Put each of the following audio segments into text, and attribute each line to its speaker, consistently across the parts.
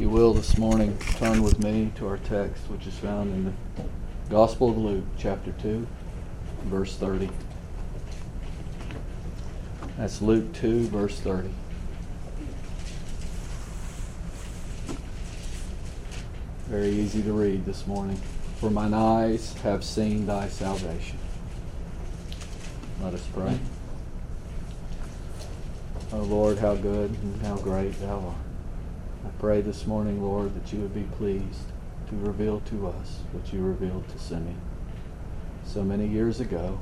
Speaker 1: you will, this morning, turn with me to our text, which is found in the Gospel of Luke, chapter 2, verse 30. That's Luke 2, verse 30. Very easy to read this morning. For mine eyes have seen thy salvation. Let us pray. Oh Lord, how good and how great thou art. I pray this morning, Lord, that you would be pleased to reveal to us what you revealed to Simeon so many years ago.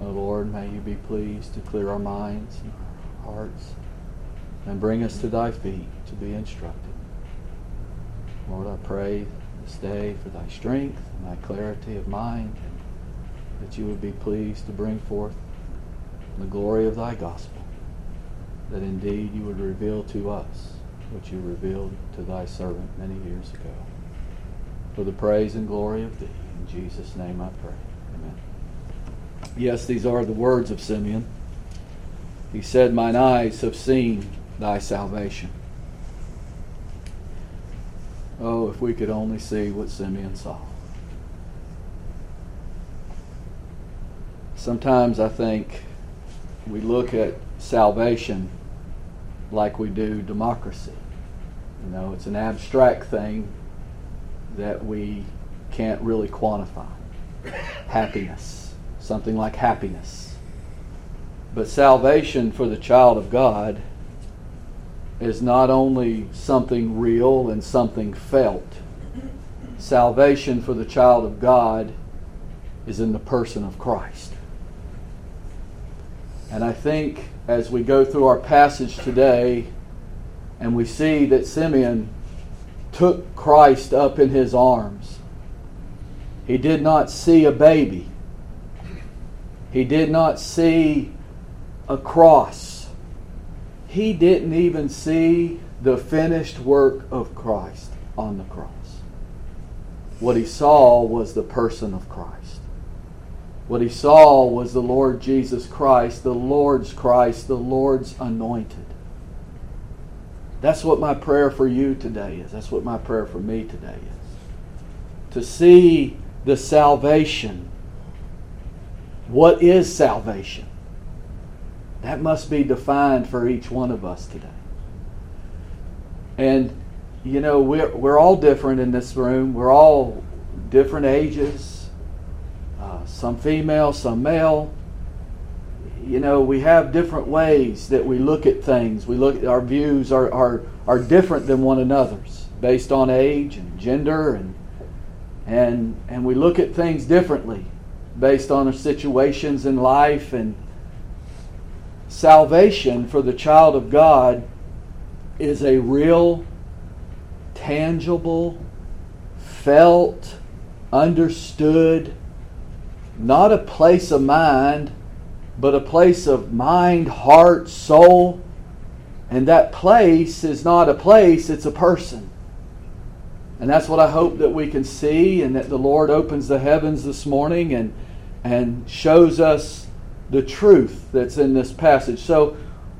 Speaker 1: Oh Lord, may you be pleased to clear our minds and our hearts and bring us to thy feet to be instructed. Lord, I pray this day for thy strength and thy clarity of mind, and that you would be pleased to bring forth the glory of thy gospel, that indeed you would reveal to us which you revealed to thy servant many years ago. For the praise and glory of thee. In Jesus' name I pray. Amen. Yes, these are the words of Simeon. He said, Mine eyes have seen thy salvation. Oh, if we could only see what Simeon saw. Sometimes I think we look at salvation like we do democracy. You know, it's an abstract thing that we can't really quantify. happiness, something like happiness. But salvation for the child of God is not only something real and something felt. Salvation for the child of God is in the person of Christ. And I think as we go through our passage today and we see that Simeon took Christ up in his arms, he did not see a baby, he did not see a cross, he didn't even see the finished work of Christ on the cross. What he saw was the person of Christ. What he saw was the Lord Jesus Christ, the Lord's Christ, the Lord's anointed. That's what my prayer for you today is. That's what my prayer for me today is. To see the salvation. What is salvation? That must be defined for each one of us today. And, you know, we're, we're all different in this room. We're all different ages, some female, some male. You know, we have different ways that we look at things. We look our views are, are, are different than one another's based on age and gender and and and we look at things differently based on our situations in life and salvation for the child of God is a real tangible felt understood not a place of mind, but a place of mind, heart, soul. And that place is not a place, it's a person. And that's what I hope that we can see, and that the Lord opens the heavens this morning and, and shows us the truth that's in this passage. So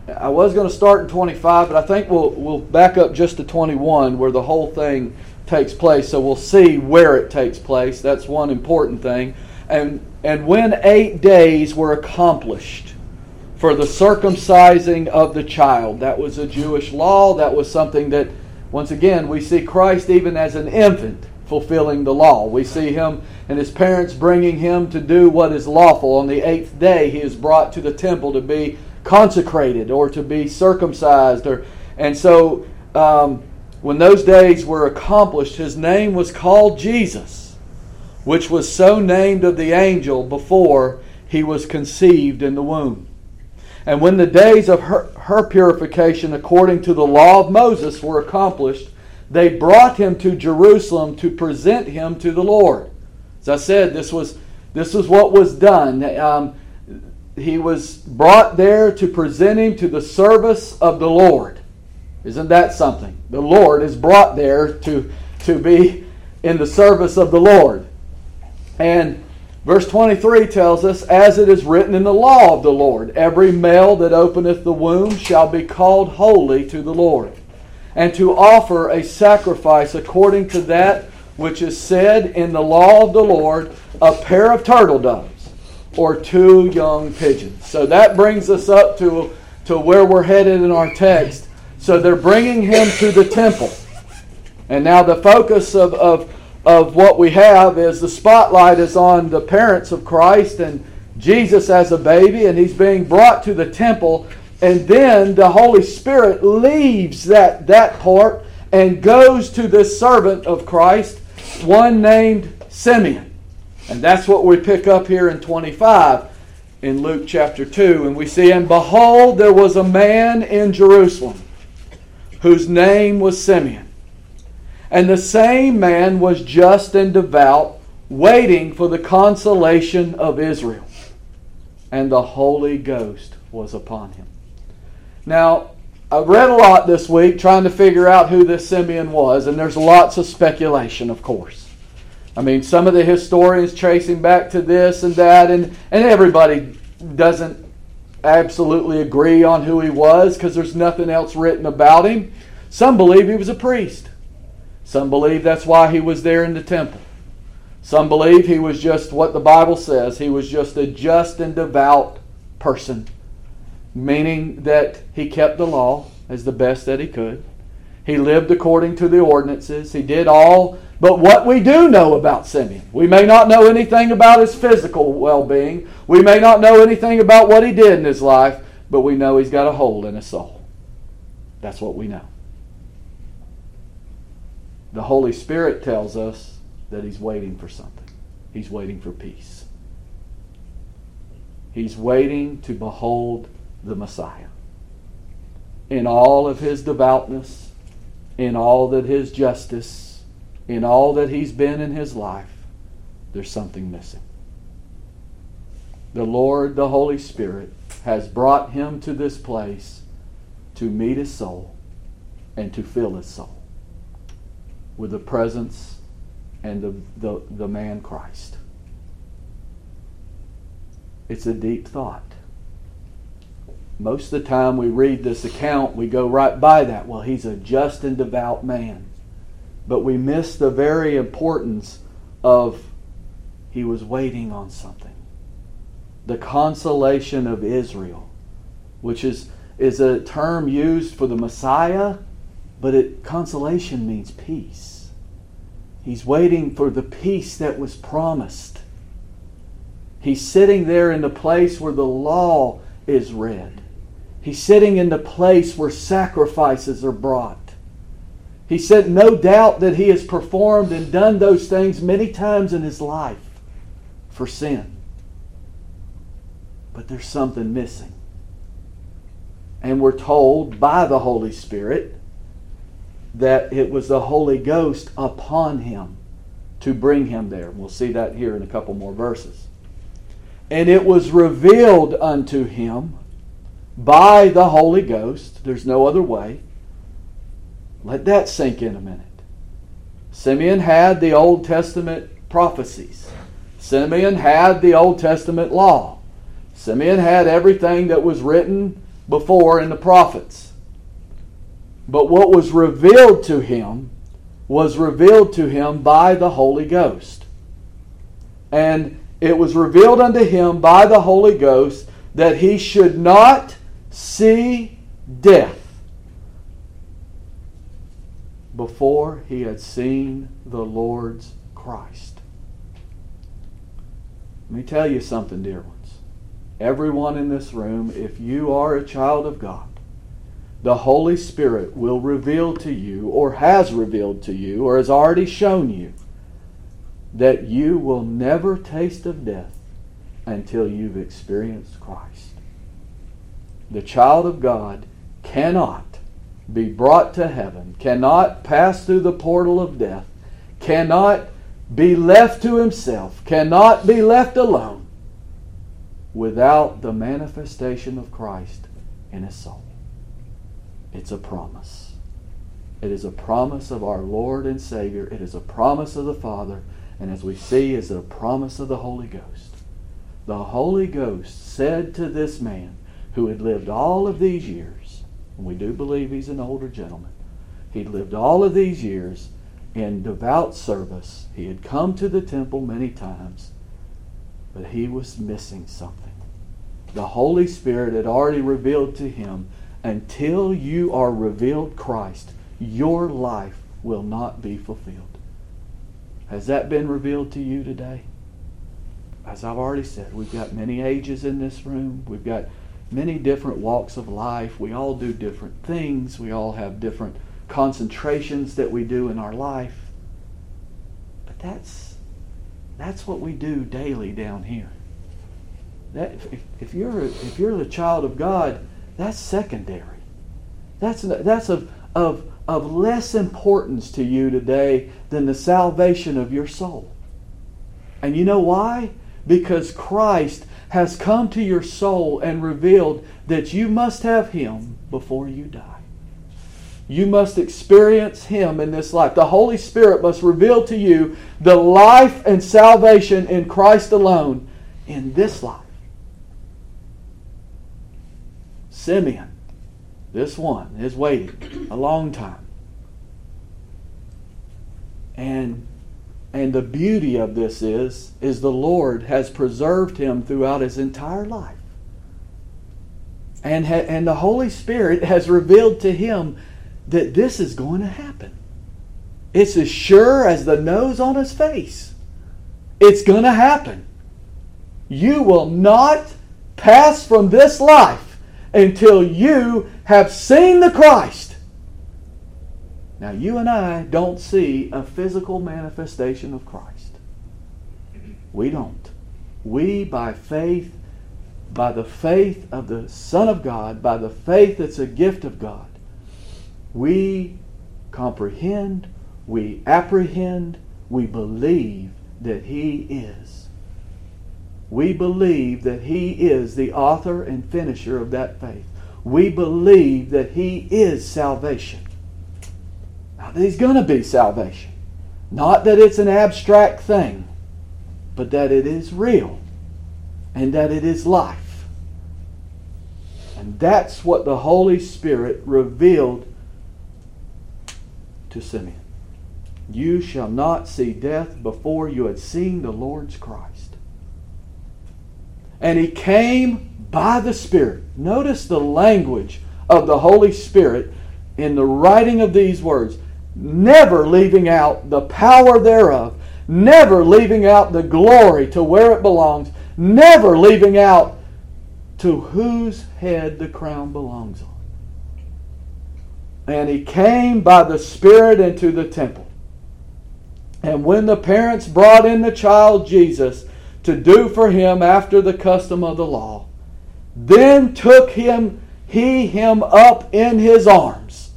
Speaker 1: I was going to start in 25, but I think we'll, we'll back up just to 21 where the whole thing takes place. So we'll see where it takes place. That's one important thing. And, and when eight days were accomplished for the circumcising of the child, that was a Jewish law. That was something that, once again, we see Christ even as an infant fulfilling the law. We see him and his parents bringing him to do what is lawful. On the eighth day, he is brought to the temple to be consecrated or to be circumcised. Or, and so, um, when those days were accomplished, his name was called Jesus which was so named of the angel before he was conceived in the womb. And when the days of her, her purification according to the law of Moses were accomplished, they brought him to Jerusalem to present him to the Lord. As I said, this was, this was what was done. Um, he was brought there to present him to the service of the Lord. Isn't that something? The Lord is brought there to, to be in the service of the Lord. And verse 23 tells us, As it is written in the law of the Lord, every male that openeth the womb shall be called holy to the Lord. and to offer a sacrifice according to that which is said in the law of the Lord, a pair of turtle doves or two young pigeons. So that brings us up to, to where we're headed in our text. So they're bringing him to the temple. And now the focus of, of, of what we have is the spotlight is on the parents of Christ and Jesus as a baby, and he's being brought to the temple. And then the Holy Spirit leaves that, that part and goes to this servant of Christ, one named Simeon. And that's what we pick up here in 25 in Luke chapter 2. And we see, And behold, there was a man in Jerusalem whose name was Simeon. And the same man was just and devout, waiting for the consolation of Israel. And the Holy Ghost was upon him. Now, I read a lot this week trying to figure out who this Simeon was, and there's lots of speculation, of course. I mean, some of the historians tracing back to this and that, and, and everybody doesn't absolutely agree on who he was because there's nothing else written about him. Some believe he was a priest. Some believe that's why he was there in the temple. Some believe he was just what the Bible says. He was just a just and devout person, meaning that he kept the law as the best that he could. He lived according to the ordinances. He did all but what we do know about Simeon. We may not know anything about his physical well being. We may not know anything about what he did in his life, but we know he's got a hole in his soul. That's what we know the Holy Spirit tells us that He's waiting for something. He's waiting for peace. He's waiting to behold the Messiah. In all of His devoutness, in all that His justice, in all that He's been in His life, there's something missing. The Lord, the Holy Spirit, has brought him to this place to meet his soul and to fill his soul with the presence and the, the, the man Christ. It's a deep thought. Most of the time we read this account, we go right by that. Well, he's a just and devout man. But we miss the very importance of he was waiting on something. The consolation of Israel, which is, is a term used for the Messiah but it, consolation means peace. He's waiting for the peace that was promised. He's sitting there in the place where the law is read. He's sitting in the place where sacrifices are brought. He said, no doubt that he has performed and done those things many times in his life for sin. But there's something missing. And we're told by the Holy Spirit that it was the Holy Ghost upon him to bring him there. We'll see that here in a couple more verses. And it was revealed unto him by the Holy Ghost. There's no other way. Let that sink in a minute. Simeon had the Old Testament prophecies. Simeon had the Old Testament law. Simeon had everything that was written before in the prophets. But what was revealed to him was revealed to him by the Holy Ghost. And it was revealed unto him by the Holy Ghost that he should not see death before he had seen the Lord's Christ. Let me tell you something, dear ones. Everyone in this room, if you are a child of God, the Holy Spirit will reveal to you, or has revealed to you, or has already shown you, that you will never taste of death until you've experienced Christ. The child of God cannot be brought to heaven, cannot pass through the portal of death, cannot be left to himself, cannot be left alone without the manifestation of Christ in his soul. It's a promise. It is a promise of our Lord and Savior. It is a promise of the Father. And as we see, is a promise of the Holy Ghost. The Holy Ghost said to this man who had lived all of these years, and we do believe he's an older gentleman, He'd lived all of these years in devout service. He had come to the temple many times, but he was missing something. The Holy Spirit had already revealed to him until you are revealed Christ, your life will not be fulfilled. Has that been revealed to you today? As I've already said, we've got many ages in this room. We've got many different walks of life. We all do different things. We all have different concentrations that we do in our life. But that's that's what we do daily down here. That if, if you're if you're the child of God, that's secondary. That's that's of of of less importance to you today than the salvation of your soul. And you know why? Because Christ has come to your soul and revealed that you must have Him before you die. You must experience Him in this life. The Holy Spirit must reveal to you the life and salvation in Christ alone in this life. Simeon, this one, is waiting a long time. And and the beauty of this is is the Lord has preserved him throughout his entire life. And, ha- and the Holy Spirit has revealed to him that this is going to happen. It's as sure as the nose on his face. It's going to happen. You will not pass from this life until you have seen the Christ. Now, you and I don't see a physical manifestation of Christ. We don't. We, by faith, by the faith of the Son of God, by the faith that's a gift of God, we comprehend, we apprehend, we believe that He is. We believe that He is the author and finisher of that faith. We believe that He is salvation. Now, that there's going to be salvation. Not that it's an abstract thing, but that it is real and that it is life. And that's what the Holy Spirit revealed to Simeon. You shall not see death before you had seen the Lord's Christ. And he came by the Spirit. Notice the language of the Holy Spirit in the writing of these words, never leaving out the power thereof, never leaving out the glory to where it belongs, never leaving out to whose head the crown belongs on. And he came by the Spirit into the temple. And when the parents brought in the child Jesus to do for him after the custom of the law, then took him he him up in his arms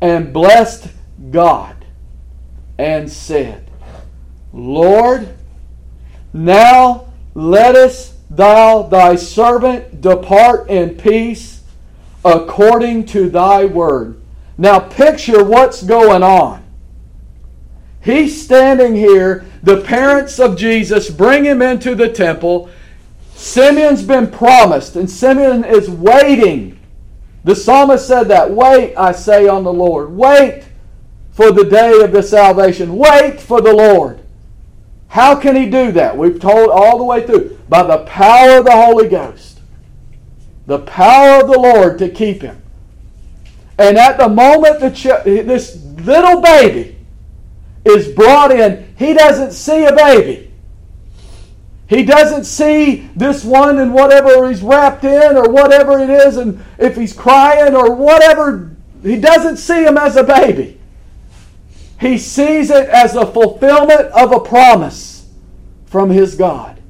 Speaker 1: and blessed God and said, Lord, now lettest thou thy servant depart in peace according to thy word. Now picture what's going on. He's standing here. The parents of Jesus bring him into the temple. Simeon's been promised, and Simeon is waiting. The psalmist said that. Wait, I say, on the Lord. Wait for the day of the salvation. Wait for the Lord. How can he do that? We've told all the way through. By the power of the Holy Ghost. The power of the Lord to keep him. And at the moment that this little baby is brought in, he doesn't see a baby. He doesn't see this one and whatever he's wrapped in or whatever it is, and if he's crying or whatever, he doesn't see him as a baby. He sees it as a fulfillment of a promise from his God.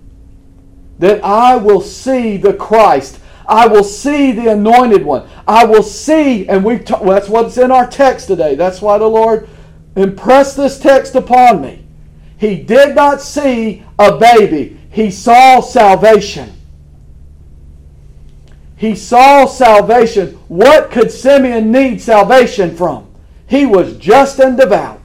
Speaker 1: That I will see the Christ I will see the anointed one. I will see, and we well, that's what's in our text today. That's why the Lord impressed this text upon me. He did not see a baby, he saw salvation. He saw salvation. What could Simeon need salvation from? He was just and devout.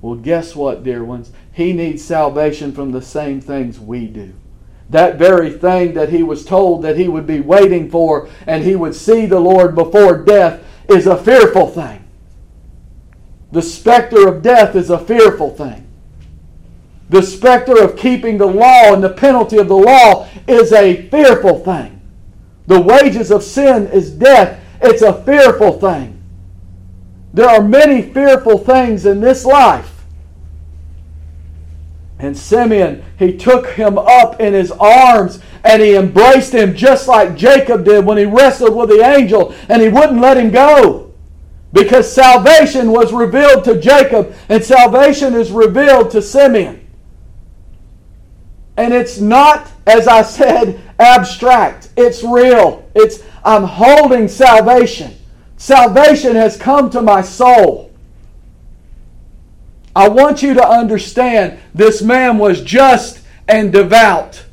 Speaker 1: Well, guess what, dear ones? He needs salvation from the same things we do that very thing that he was told that he would be waiting for and he would see the Lord before death is a fearful thing. The specter of death is a fearful thing. The specter of keeping the law and the penalty of the law is a fearful thing. The wages of sin is death. It's a fearful thing. There are many fearful things in this life. And Simeon, he took him up in his arms and he embraced him just like Jacob did when he wrestled with the angel and he wouldn't let him go. Because salvation was revealed to Jacob and salvation is revealed to Simeon. And it's not, as I said, abstract. It's real. It's I'm holding salvation. Salvation has come to my soul. I want you to understand this man was just and devout.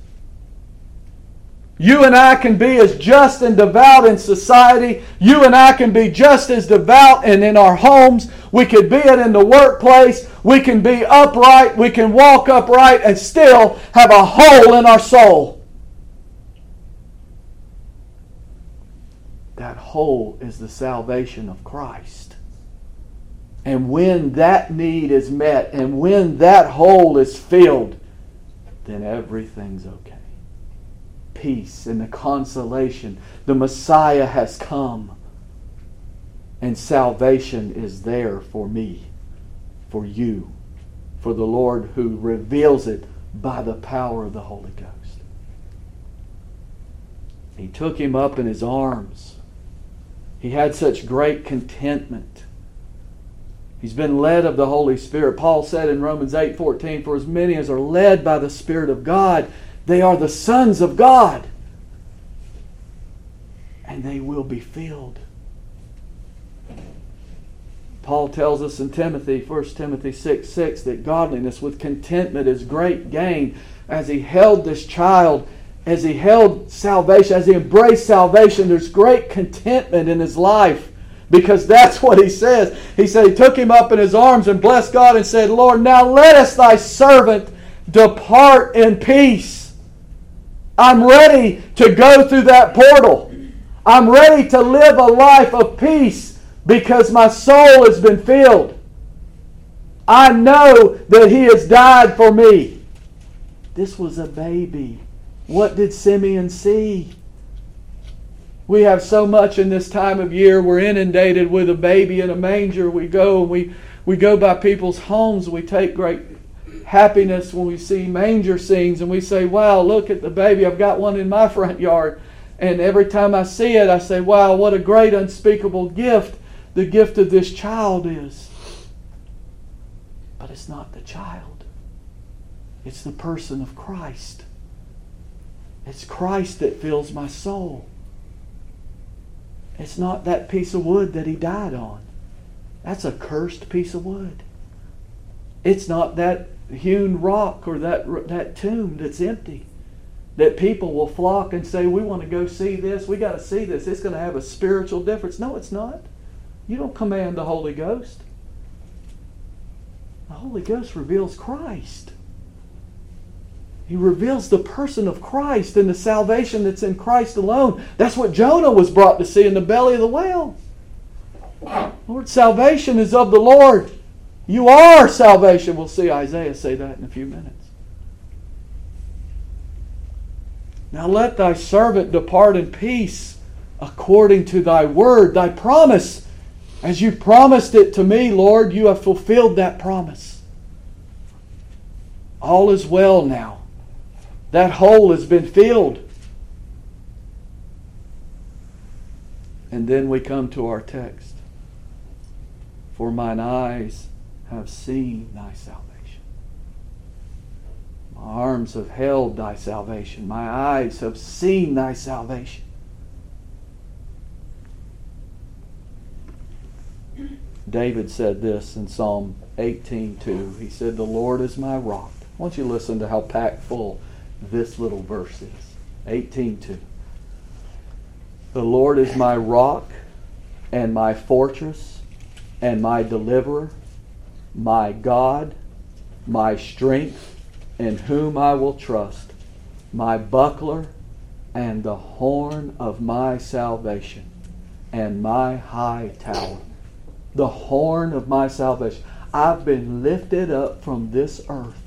Speaker 1: You and I can be as just and devout in society. You and I can be just as devout and in our homes. We could be it in the workplace. We can be upright. We can walk upright and still have a hole in our soul. That hole is the salvation of Christ. And when that need is met and when that hole is filled, then everything's okay peace and the consolation. The Messiah has come. And salvation is there for me, for you, for the Lord who reveals it by the power of the Holy Ghost. He took him up in his arms. He had such great contentment. He's been led of the Holy Spirit. Paul said in Romans 8:14, "For as many as are led by the Spirit of God, they are the sons of God. And they will be filled. Paul tells us in Timothy, 1 Timothy 6 6, that godliness with contentment is great gain. As he held this child, as he held salvation, as he embraced salvation, there's great contentment in his life because that's what he says. He said he took him up in his arms and blessed God and said, Lord, now let us thy servant depart in peace I'm ready to go through that portal. I'm ready to live a life of peace because my soul has been filled. I know that He has died for me. This was a baby. What did Simeon see? We have so much in this time of year. We're inundated with a baby in a manger. We go and we, we go by people's homes. We take great happiness when we see manger scenes and we say, Wow, look at the baby. I've got one in my front yard. And every time I see it, I say, Wow, what a great unspeakable gift the gift of this child is. But it's not the child, it's the person of Christ. It's Christ that fills my soul. It's not that piece of wood that he died on. That's a cursed piece of wood. It's not that hewn rock or that, that tomb that's empty. That people will flock and say, We want to go see this. We got to see this. It's going to have a spiritual difference. No, it's not. You don't command the Holy Ghost. The Holy Ghost reveals Christ. He reveals the person of Christ and the salvation that's in Christ alone. That's what Jonah was brought to see in the belly of the whale. Lord, salvation is of the Lord. You are salvation. We'll see Isaiah say that in a few minutes. Now let thy servant depart in peace according to thy word, thy promise. As you promised it to me, Lord, you have fulfilled that promise. All is well now. That hole has been filled. And then we come to our text. For mine eyes have seen thy salvation. My arms have held thy salvation. My eyes have seen thy salvation. David said this in Psalm 18:2. He said, "The Lord is my rock." I want you to listen to how packed full this little verse is. 18:2. The Lord is my rock and my fortress and my deliverer my God, my strength, in whom I will trust, my buckler and the horn of my salvation, and my high tower. the horn of my salvation. I've been lifted up from this earth.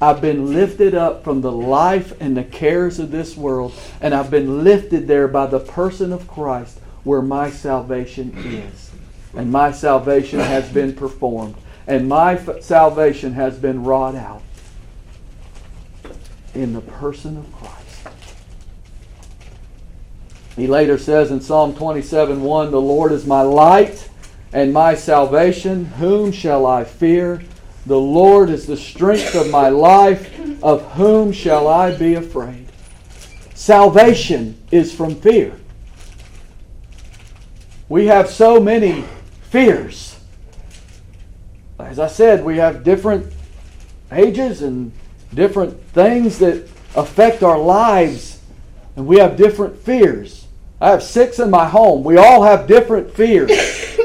Speaker 1: I've been lifted up from the life and the cares of this world, and I've been lifted there by the person of Christ where my salvation is. And my salvation has been performed, and my f- salvation has been wrought out in the person of Christ. He later says in Psalm 27 1, The Lord is my light and my salvation. Whom shall I fear? The Lord is the strength of my life. Of whom shall I be afraid? Salvation is from fear. We have so many fears. As I said, we have different ages and different things that affect our lives, and we have different fears. I have six in my home. We all have different fears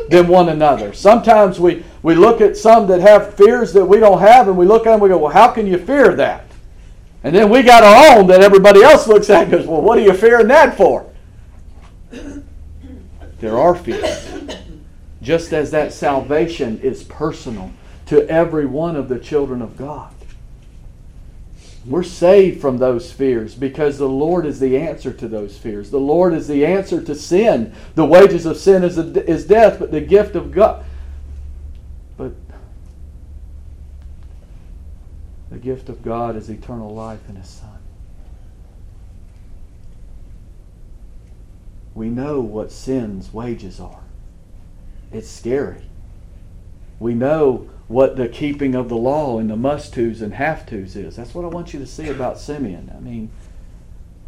Speaker 1: than one another. Sometimes we, we look at some that have fears that we don't have, and we look at them and we go, Well, how can you fear that? And then we got our own that everybody else looks at and goes, Well, what are you fearing that for? There are fears. Just as that salvation is personal to every one of the children of God. We're saved from those fears because the Lord is the answer to those fears. The Lord is the answer to sin. The wages of sin is, a, is death, but the gift of God. But the gift of God is eternal life in His Son. We know what sin's wages are. It's scary. We know what the keeping of the law and the must tos and have tos is. That's what I want you to see about Simeon. I mean,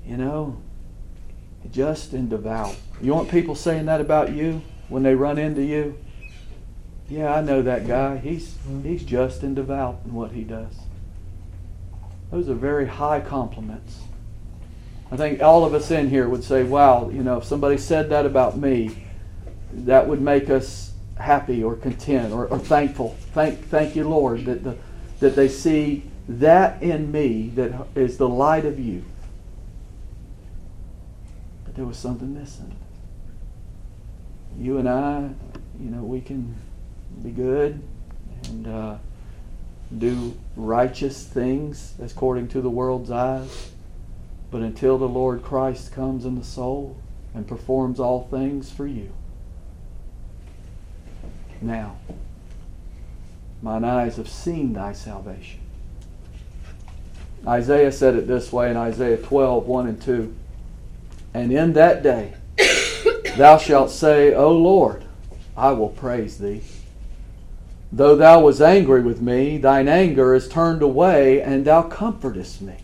Speaker 1: you know, just and devout. You want people saying that about you when they run into you? Yeah, I know that guy. He's he's just and devout in what he does. Those are very high compliments. I think all of us in here would say, wow, you know, if somebody said that about me, that would make us happy or content or, or thankful. Thank, thank you, Lord, that, the, that they see that in me that is the light of you. But there was something missing. You and I, you know, we can be good and uh, do righteous things according to the world's eyes. But until the Lord Christ comes in the soul and performs all things for you, now mine eyes have seen thy salvation. Isaiah said it this way in Isaiah 12, 1 and 2. And in that day thou shalt say, O Lord, I will praise thee. Though thou was angry with me, thine anger is turned away, and thou comfortest me.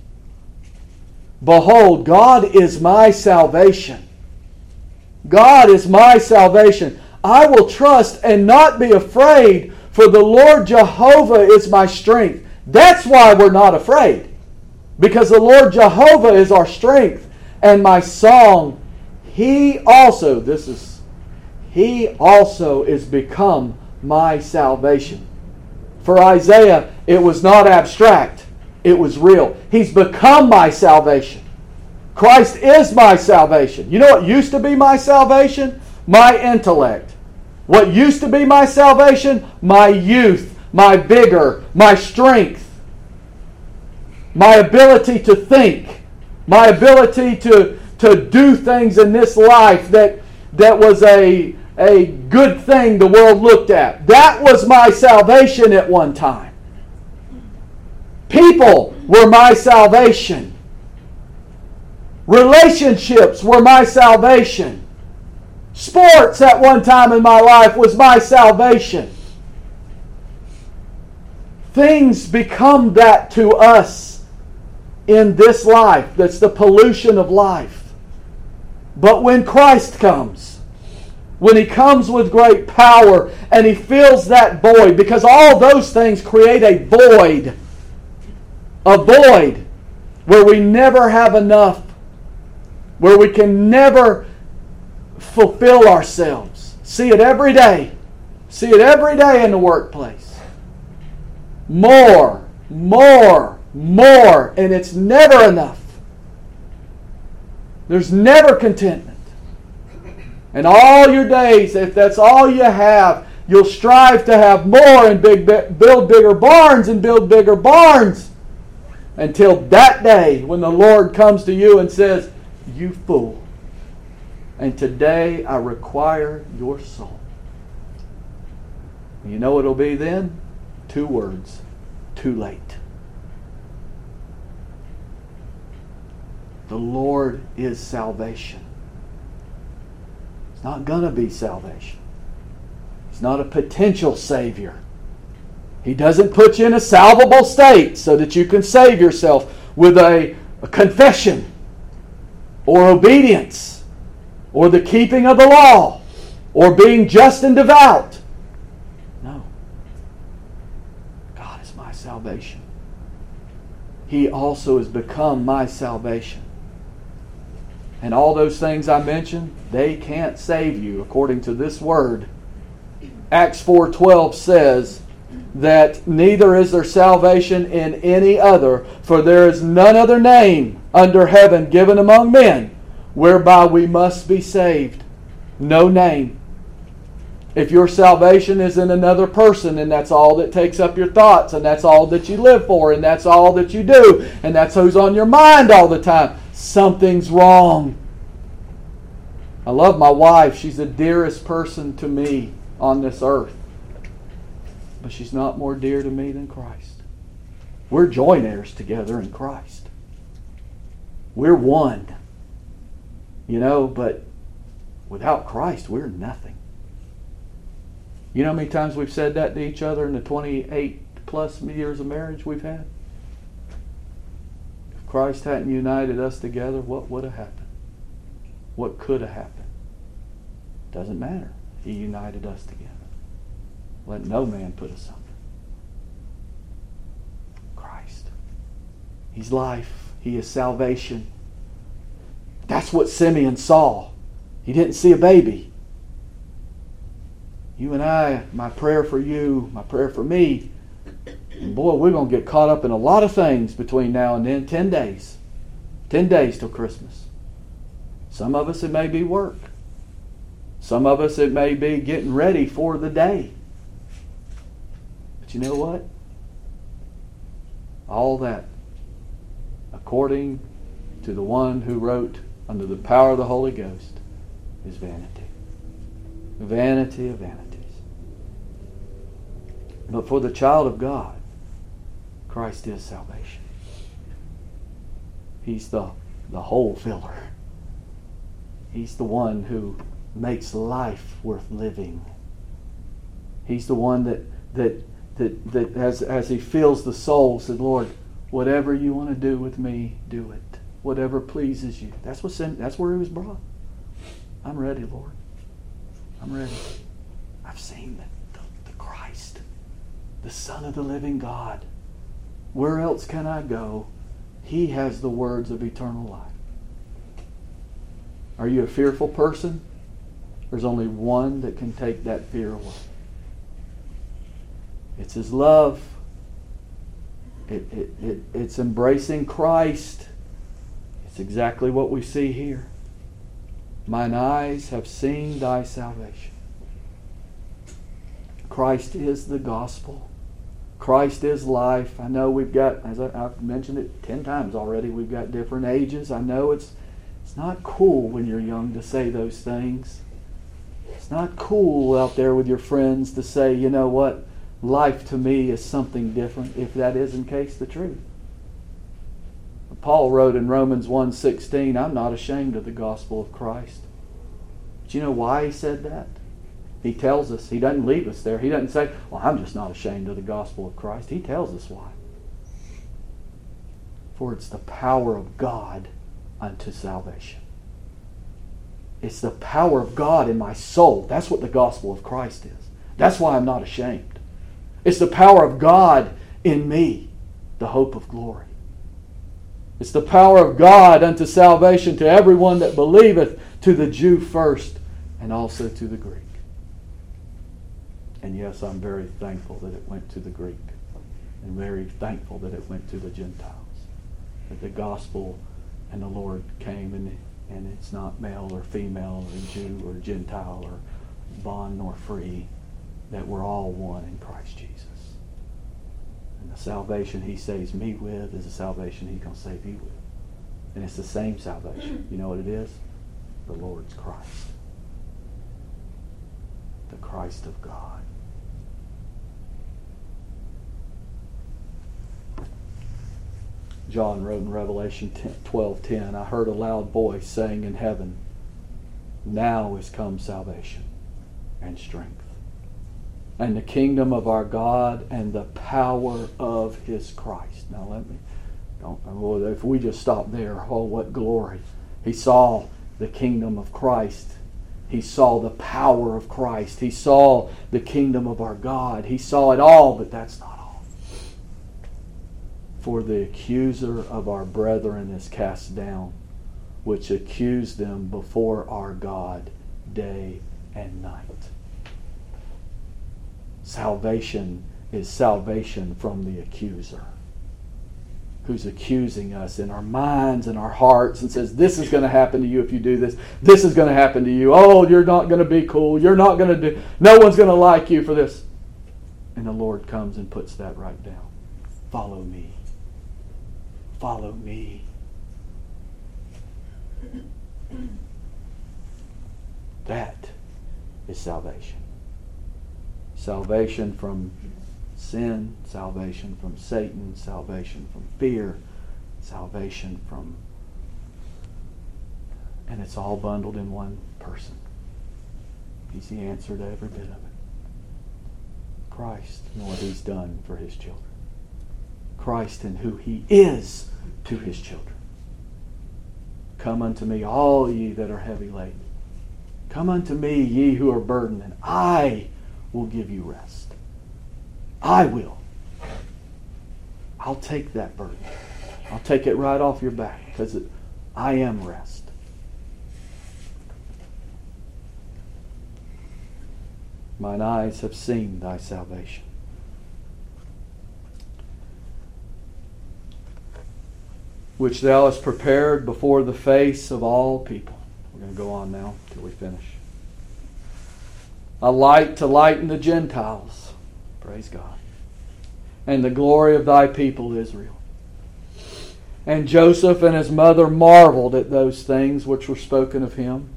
Speaker 1: Behold, God is my salvation. God is my salvation. I will trust and not be afraid, for the Lord Jehovah is my strength. That's why we're not afraid. Because the Lord Jehovah is our strength. And my song, He also, this is, He also is become my salvation. For Isaiah, it was not abstract, it was real. He's become my salvation. Christ is my salvation. You know what used to be my salvation? My intellect. What used to be my salvation? My youth, my vigor, my strength, my ability to think, my ability to, to do things in this life that, that was a, a good thing the world looked at. That was my salvation at one time. People were my salvation. Relationships were my salvation. Sports at one time in my life was my salvation. Things become that to us in this life. That's the pollution of life. But when Christ comes, when He comes with great power and He fills that void, because all those things create a void, a void where we never have enough, where we can never fulfill ourselves. See it every day. See it every day in the workplace. More, more, more, and it's never enough. There's never contentment. And all your days, if that's all you have, you'll strive to have more and big, build bigger barns and build bigger barns until that day when the Lord comes to you and says, You fool. And today I require your soul. You know it'll be then? Two words too late. The Lord is salvation. It's not going to be salvation. He's not a potential Savior. He doesn't put you in a salvable state so that you can save yourself with a, a confession or obedience or the keeping of the law or being just and devout. No. God is my salvation. He also has become my salvation. And all those things I mentioned, they can't save you according to this word. Acts 4:12 says that neither is there salvation in any other, for there is none other name under heaven given among men whereby we must be saved. No name. If your salvation is in another person and that's all that takes up your thoughts and that's all that you live for and that's all that you do and that's who's on your mind all the time, something's wrong. I love my wife. She's the dearest person to me on this earth. But she's not more dear to me than Christ. We're joint heirs together in Christ. We're one. You know, but without Christ, we're nothing. You know how many times we've said that to each other in the 28 plus years of marriage we've had? If Christ hadn't united us together, what would have happened? What could have happened? Doesn't matter. He united us together. Let no man put us under. Christ. He's life. He is salvation. That's what Simeon saw. He didn't see a baby. You and I, my prayer for you, my prayer for me, boy, we're going to get caught up in a lot of things between now and then. 10 days. 10 days till Christmas. Some of us, it may be work. Some of us, it may be getting ready for the day. But you know what? All that, according to the one who wrote under the power of the Holy Ghost is vanity. Vanity of vanities. But for the child of God, Christ is salvation. He's the, the hole filler. He's the one who makes life worth living. He's the one that that that, that as, as he fills the soul said, Lord, whatever you want to do with me, do it whatever pleases you. That's what that's where he was brought. I'm ready, Lord. I'm ready. I've seen the, the, the Christ, the Son of the living God. Where else can I go? He has the words of eternal life. Are you a fearful person? There's only one that can take that fear away. It's His love. It, it, it, it's embracing Christ. It's exactly what we see here. Mine eyes have seen thy salvation. Christ is the gospel. Christ is life. I know we've got, as I, have mentioned it ten times already, we've got different ages. I know it's it's not cool when you're young to say those things. It's not cool out there with your friends to say, you know what, life to me is something different, if that is in case the truth. Paul wrote in Romans 1:16, "I'm not ashamed of the gospel of Christ." Do you know why he said that? He tells us. He doesn't leave us there. He doesn't say, "Well, I'm just not ashamed of the gospel of Christ." He tells us why. For it's the power of God unto salvation. It's the power of God in my soul. That's what the gospel of Christ is. That's why I'm not ashamed. It's the power of God in me, the hope of glory. It's the power of God unto salvation to everyone that believeth, to the Jew first, and also to the Greek. And yes, I'm very thankful that it went to the Greek, and very thankful that it went to the Gentiles, that the gospel and the Lord came and And it's not male or female or Jew or Gentile or bond nor free, that we're all one in Christ Jesus. And the salvation he saves me with is the salvation he's going to save you with. And it's the same salvation. You know what it is? The Lord's Christ. The Christ of God. John wrote in Revelation 12:10, I heard a loud voice saying in heaven, Now is come salvation and strength, and the kingdom of our God and the power of his Christ. Now let me don't well, if we just stop there, oh what glory. He saw the kingdom of Christ. He saw the power of Christ. He saw the kingdom of our God. He saw it all, but that's not all. for the accuser of our brethren is cast down, which accuse them before our God day and night. Salvation is salvation from the accuser who's accusing us in our minds and our hearts and says, This is going to happen to you if you do this. This is going to happen to you. Oh, you're not going to be cool. You're not going to do, no one's going to like you for this. And the Lord comes and puts that right down. Follow me. Follow me. That is salvation. Salvation from sin, salvation from Satan, salvation from fear, salvation from. And it's all bundled in one person. He's the answer to every bit of it. Christ and what he's done for his children. Christ and who he is to his children. Come unto me, all ye that are heavy laden. Come unto me, ye who are burdened, and I will give you rest. I will. I'll take that burden. I'll take it right off your back because I am rest. Mine eyes have seen thy salvation. which thou hast prepared before the face of all people. We're going to go on now till we finish. A light to lighten the Gentiles. Praise God. And the glory of thy people Israel. And Joseph and his mother marveled at those things which were spoken of him.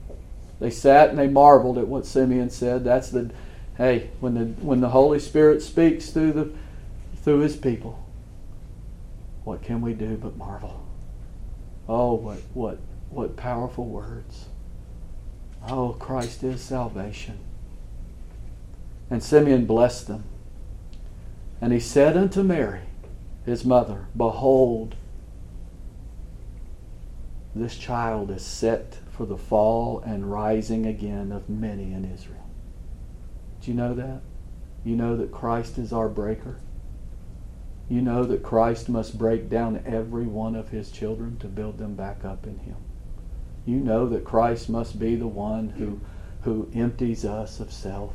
Speaker 1: They sat and they marveled at what Simeon said. That's the hey, when the when the Holy Spirit speaks through the through his people, what can we do but marvel? Oh, what, what, what powerful words. Oh, Christ is salvation. And Simeon blessed them. And he said unto Mary, his mother, Behold, this child is set for the fall and rising again of many in Israel. Do you know that? You know that Christ is our breaker? You know that Christ must break down every one of his children to build them back up in him. You know that Christ must be the one who, who empties us of self.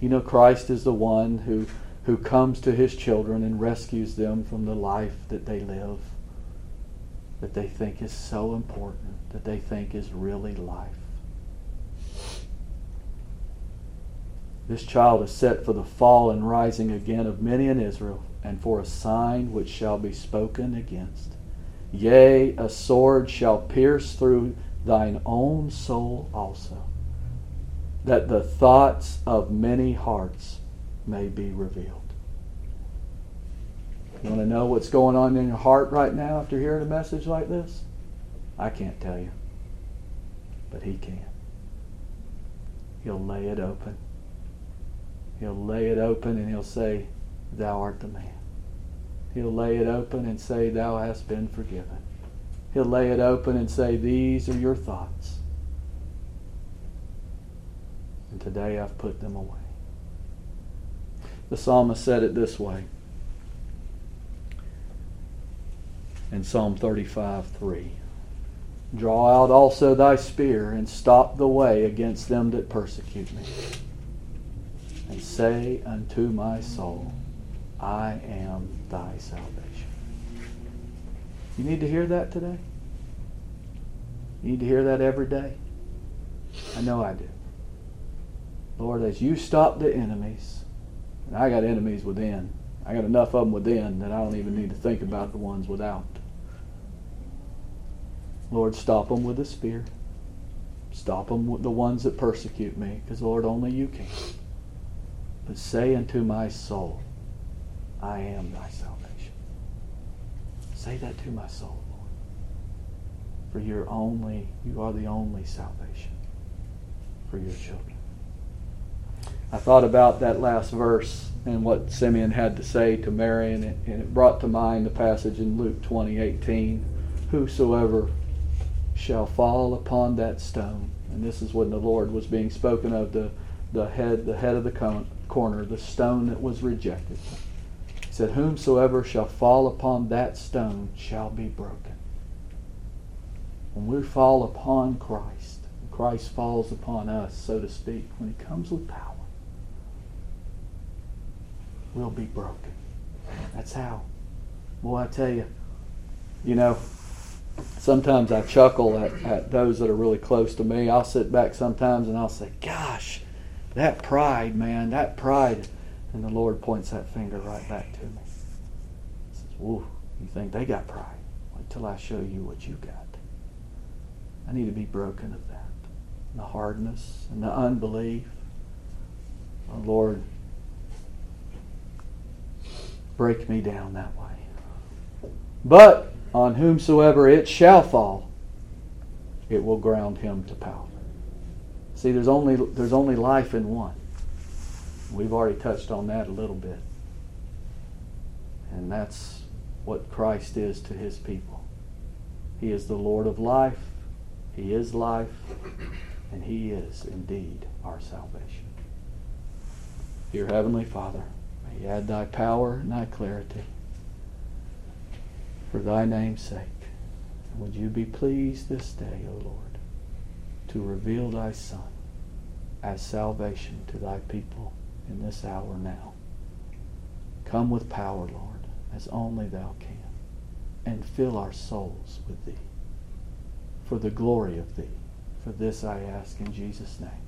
Speaker 1: You know Christ is the one who, who comes to his children and rescues them from the life that they live, that they think is so important, that they think is really life. This child is set for the fall and rising again of many in Israel and for a sign which shall be spoken against. Yea, a sword shall pierce through thine own soul also, that the thoughts of many hearts may be revealed. You want to know what's going on in your heart right now after hearing a message like this? I can't tell you, but He can. He'll lay it open. He'll lay it open and He'll say, Thou art the man. He'll lay it open and say, Thou hast been forgiven. He'll lay it open and say, These are your thoughts. And today I've put them away. The psalmist said it this way in Psalm 35 3. Draw out also thy spear and stop the way against them that persecute me. And say unto my soul, I am thy salvation. You need to hear that today? You need to hear that every day. I know I do. Lord, as you stop the enemies, and I got enemies within. I got enough of them within that I don't even need to think about the ones without. Lord, stop them with a spear. Stop them with the ones that persecute me, because Lord, only you can. But say unto my soul, I am thy salvation. Say that to my soul, Lord. For you're only, you are the only salvation for your children. I thought about that last verse and what Simeon had to say to Mary, and it, and it brought to mind the passage in Luke 20, 18. Whosoever shall fall upon that stone, and this is when the Lord was being spoken of the, the head the head of the con- corner, the stone that was rejected. He said, Whomsoever shall fall upon that stone shall be broken. When we fall upon Christ, Christ falls upon us, so to speak, when he comes with power will be broken. That's how. Boy, I tell you, you know, sometimes I chuckle at, at those that are really close to me. I'll sit back sometimes and I'll say, Gosh, that pride, man, that pride. And the Lord points that finger right back to me. He says, Whoa, you think they got pride? Wait till I show you what you got. I need to be broken of that. And the hardness and the unbelief. Oh, Lord, break me down that way. But on whomsoever it shall fall, it will ground him to powder. See, there's only there's only life in one. We've already touched on that a little bit. And that's what Christ is to his people. He is the Lord of life. He is life. And he is indeed our salvation. Dear Heavenly Father, May add thy power and thy clarity for thy name's sake. And would you be pleased this day, O Lord, to reveal thy Son as salvation to thy people in this hour now. Come with power, Lord, as only thou can, and fill our souls with thee for the glory of thee. For this I ask in Jesus' name.